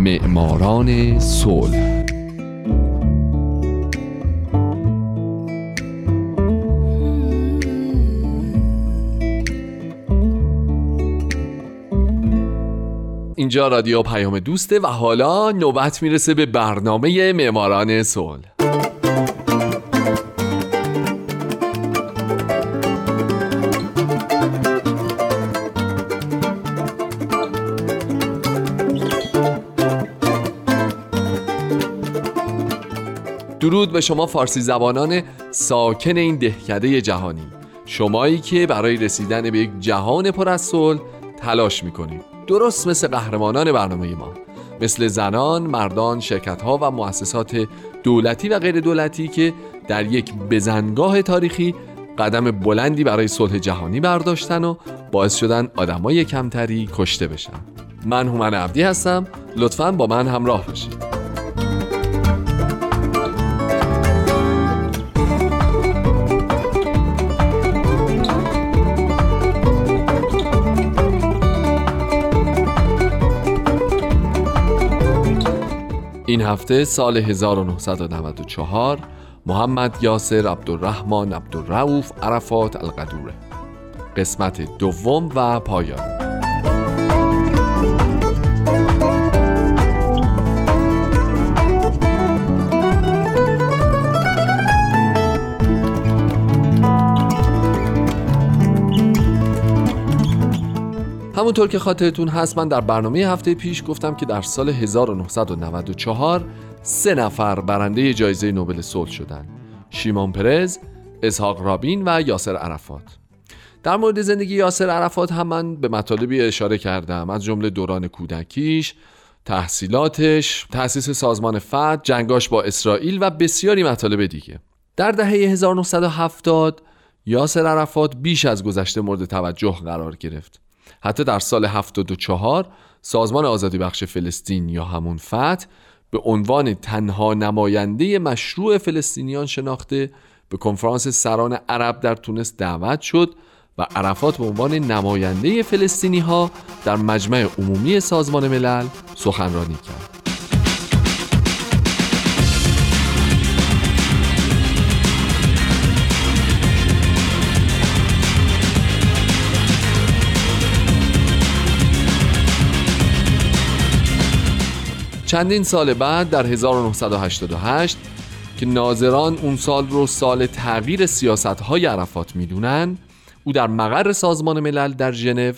معماران صلح. اینجا رادیو پیام دوسته و حالا نوبت می‌رسه به برنامه معماران صلح. درود به شما فارسی زبانان ساکن این دهکده جهانی. شمایی که برای رسیدن به یک جهان پر از صلح تلاش می‌کنید. درست مثل قهرمانان برنامه ما. مثل زنان، مردان، شرکت ها و مؤسسات دولتی و غیر دولتی که در یک بزنگاه تاریخی قدم بلندی برای صلح جهانی برداشتن و باعث شدن آدمای کمتری کشته بشن. من هومن عبدی هستم. لطفا با من همراه باشید. این هفته سال 1994 محمد یاسر عبدالرحمن عبدالرعوف عرفات القدوره. قسمت دوم و پایان. همونطور که خاطرتون هست من در برنامه هفته پیش گفتم که در سال 1994 سه نفر برنده جایزه نوبل صلح شدن. شیمون پرز، اسحاق رابین و یاسر عرفات. در مورد زندگی یاسر عرفات هم من به مطالبی اشاره کردم. از جمله دوران کودکیش تحصیلاتش، تأسیس سازمان فتح، جنگاش با اسرائیل و بسیاری مطالب دیگه. در دهه 1970 یاسر عرفات بیش از گذشته مورد توجه قرار گرفت. حتی در سال 74 سازمان آزادی بخش فلسطین یا همون فتح به عنوان تنها نماینده مشروع فلسطینیان شناخته به کنفرانس سران عرب در تونس دعوت شد و عرفات به عنوان نماینده فلسطینی ها در مجمع عمومی سازمان ملل سخنرانی کرد. چندین سال بعد در 1988 که ناظران اون سال رو سال تغییر سیاست های عرفات می‌دونن او در مقر سازمان ملل در ژنو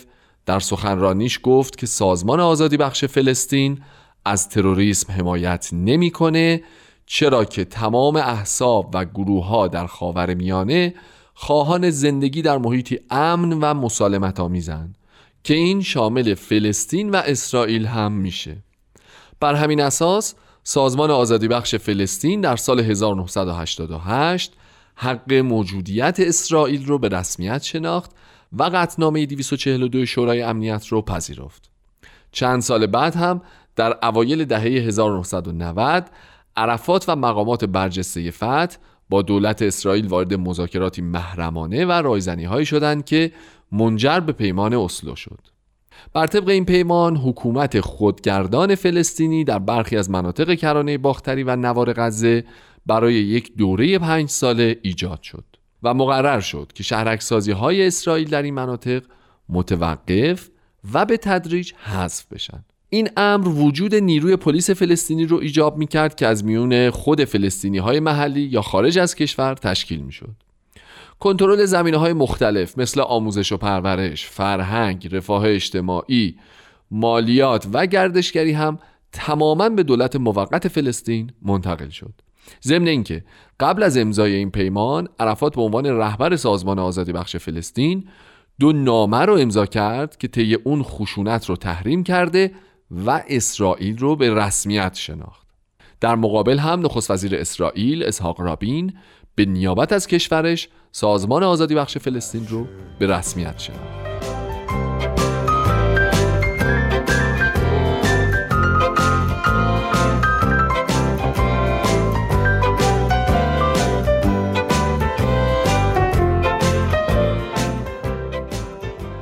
در سخنرانیش گفت که سازمان آزادی بخش فلسطین از تروریسم حمایت نمی‌کنه چرا که تمام احساب و گروه ها در خاور میانه خواهان زندگی در محیطی امن و مسالمت آمیزن که این شامل فلسطین و اسرائیل هم میشه. بر همین اساس سازمان آزادی بخش فلسطین در سال 1988 حق موجودیت اسرائیل رو به رسمیت شناخت و قطنامه 242 شورای امنیت رو پذیرفت. چند سال بعد هم در اوایل دهه 1990 عرفات و مقامات برجسته فتح با دولت اسرائیل وارد مذاکراتی محرمانه و رایزنی هایی شدند که منجر به پیمان اسلو شد. بر طبق این پیمان حکومت خودگردان فلسطینی در برخی از مناطق کرانه باختری و نوار غزه برای یک دوره پنج ساله ایجاد شد و مقرر شد که شهرکسازی های اسرائیل در این مناطق متوقف و به تدریج حذف بشن این امر وجود نیروی پلیس فلسطینی رو ایجاب می کرد که از میون خود فلسطینی های محلی یا خارج از کشور تشکیل می شد. کنترل زمینه های مختلف مثل آموزش و پرورش، فرهنگ، رفاه اجتماعی، مالیات و گردشگری هم تماما به دولت موقت فلسطین منتقل شد. ضمن اینکه قبل از امضای این پیمان عرفات به عنوان رهبر سازمان آزادی بخش فلسطین دو نامه رو امضا کرد که طی اون خشونت رو تحریم کرده و اسرائیل رو به رسمیت شناخت در مقابل هم نخست وزیر اسرائیل اسحاق رابین به نیابت از کشورش سازمان آزادی بخش فلسطین رو به رسمیت شناخت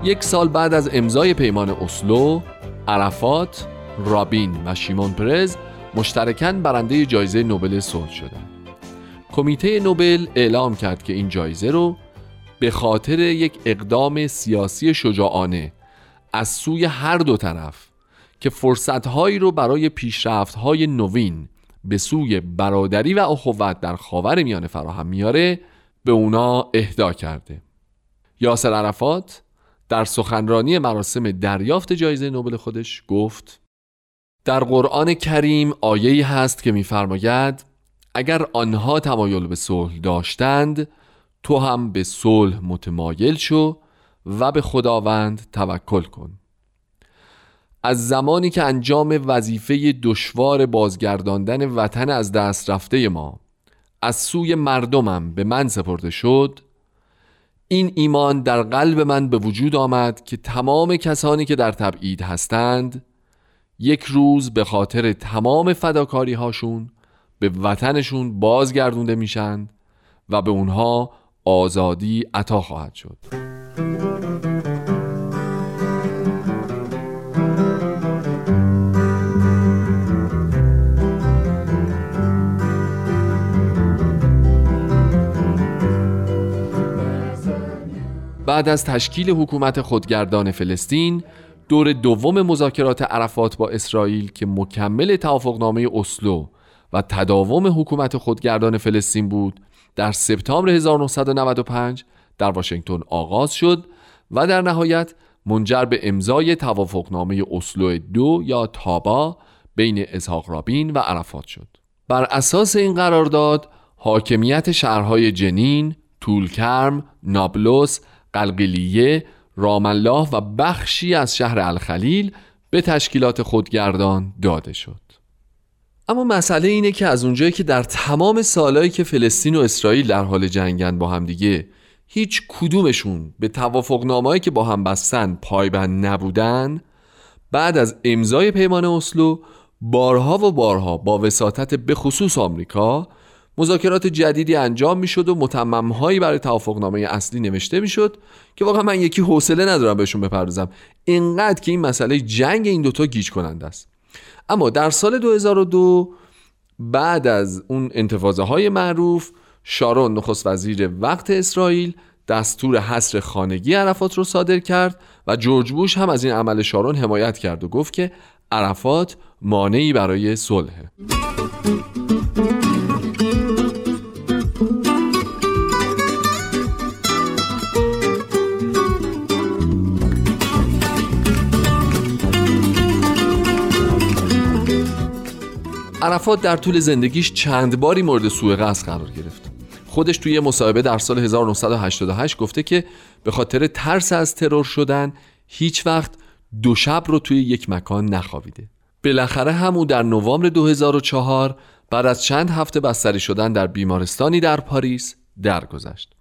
یک سال بعد از امضای پیمان اسلو عرفات رابین و شیمون پرز مشترکاً برنده جایزه نوبل صلح شدند. کمیته نوبل اعلام کرد که این جایزه رو به خاطر یک اقدام سیاسی شجاعانه از سوی هر دو طرف که فرصتهایی رو برای پیشرفتهای نوین به سوی برادری و اخوت در خاور میانه فراهم میاره به اونا اهدا کرده. یاسر عرفات در سخنرانی مراسم دریافت جایزه نوبل خودش گفت در قرآن کریم آیه‌ای هست که می‌فرماید اگر آنها تمایل به صلح داشتند تو هم به صلح متمایل شو و به خداوند توکل کن. از زمانی که انجام وظیفه دشوار بازگرداندن وطن از دست رفته ما از سوی مردمم به من سپرده شد این ایمان در قلب من به وجود آمد که تمام کسانی که در تبعید هستند یک روز به خاطر تمام فداکاری هاشون به وطنشون بازگردونده میشند و به اونها آزادی عطا خواهد شد. بعد از تشکیل حکومت خودگردان فلسطین دور دوم مذاکرات عرفات با اسرائیل که مکمل توافقنامه اسلو و تداوم حکومت خودگردان فلسطین بود. در سپتامبر 1995 در واشنگتن آغاز شد و در نهایت منجر به امضای توافقنامه اسلو دو یا تابا بین اسحاق رابین و عرفات شد. بر اساس این قرارداد حاکمیت شهرهای جنین، طولکرم، نابلس، قلقلیه، رام و بخشی از شهر الخلیل به تشکیلات خودگردان داده شد. اما مسئله اینه که از اونجایی که در تمام سالهایی که فلسطین و اسرائیل در حال جنگن با همدیگه هیچ کدومشون به توافقنامه‌ای که با هم بستن پایبند نبودن بعد از امضای پیمان اسلو بارها و بارها با وساطت به خصوص آمریکا مذاکرات جدیدی انجام می‌شد و متممهایی برای توافقنامه اصلی نوشته می‌شد که واقعا من یکی حوصله ندارم بهشون بپردازم. اینقدر که این مسئله جنگ این دوتا گیج کننده است. اما در سال 2002 بعد از اون انتفاضه های معروف شارون نخست وزیر وقت اسرائیل دستور حصر خانگی عرفات رو صادر کرد و جورج بوش هم از این عمل شارون حمایت کرد و گفت که عرفات مانعی برای صلحه عرفات در طول زندگیش چند باری مورد سوء قصد قرار گرفت. خودش توی مصاحبه در سال 1988 گفته که به خاطر ترس از ترور شدن هیچ وقت دو شب رو توی یک مکان نخوابیده. بالاخره هم او در نوامبر 2004 بعد از چند هفته بستری شدن در بیمارستانی در پاریس درگذشت.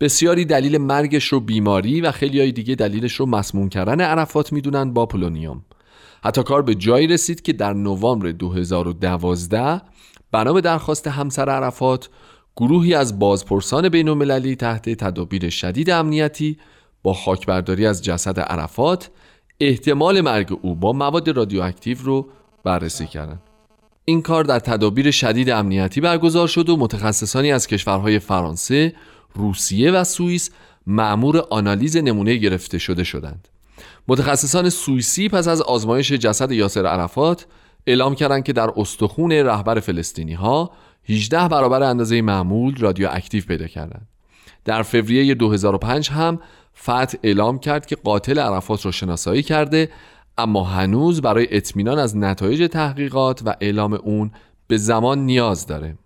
بسیاری دلیل مرگش رو بیماری و خیلی های دیگه دلیلش رو مسموم کردن عرفات می‌دونن با پولونیوم. حتی کار به جایی رسید که در نوامبر 2012 بنا به درخواست همسر عرفات گروهی از بازپرسان بین المللی تحت تدابیر شدید امنیتی با خاکبرداری از جسد عرفات احتمال مرگ او با مواد رادیواکتیو رو بررسی کردند. این کار در تدابیر شدید امنیتی برگزار شد و متخصصانی از کشورهای فرانسه، روسیه و سوئیس معمور آنالیز نمونه گرفته شده شدند. متخصصان سوئیسی پس از آزمایش جسد یاسر عرفات اعلام کردند که در استخون رهبر فلسطینی ها 18 برابر اندازه معمول رادیواکتیو پیدا کردند. در فوریه 2005 هم فتح اعلام کرد که قاتل عرفات را شناسایی کرده اما هنوز برای اطمینان از نتایج تحقیقات و اعلام اون به زمان نیاز داره.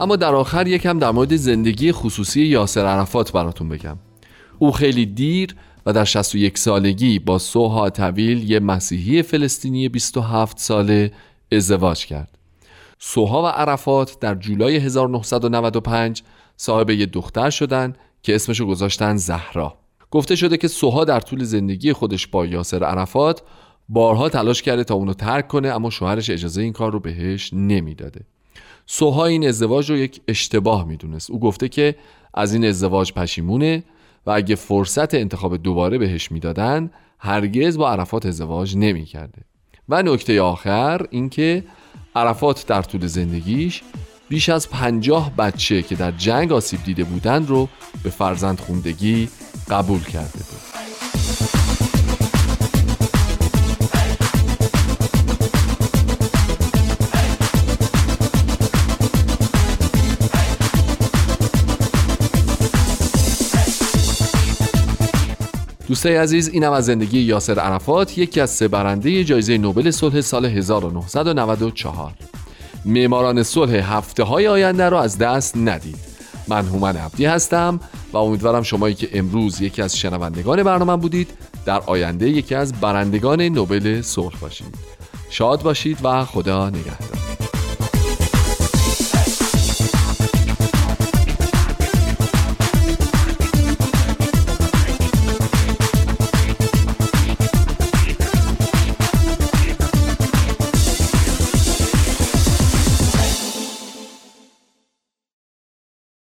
اما در آخر یکم در مورد زندگی خصوصی یاسر عرفات براتون بگم. او خیلی دیر و در 61 سالگی با سوها طویل یه مسیحی فلسطینی 27 ساله ازدواج کرد. سوها و عرفات در جولای 1995 صاحب یه دختر شدن که اسمشو گذاشتن زهرا. گفته شده که سوها در طول زندگی خودش با یاسر عرفات بارها تلاش کرده تا اونو ترک کنه اما شوهرش اجازه این کار رو بهش نمی‌داده. سوها این ازدواج رو یک اشتباه می‌دونست. او گفته که از این ازدواج پشیمونه و اگه فرصت انتخاب دوباره بهش می‌دادن هرگز با عرفات ازدواج نمی‌کرده. و نکته آخر اینکه عرفات در طول زندگیش بیش از پنجاه بچه که در جنگ آسیب دیده بودند رو به فرزند خوندگی قبول کرده. دوستای عزیز اینم از زندگی یاسر عرفات یکی از سه برنده جایزه نوبل صلح سال 1994 معماران صلح هفته های آینده رو از دست ندید. من هومن عبدی هستم و امیدوارم شمایی که امروز یکی از شنوندگان برنامه بودید در آینده یکی از برندگان نوبل صلح باشید. شاد باشید و خدا نگهدار.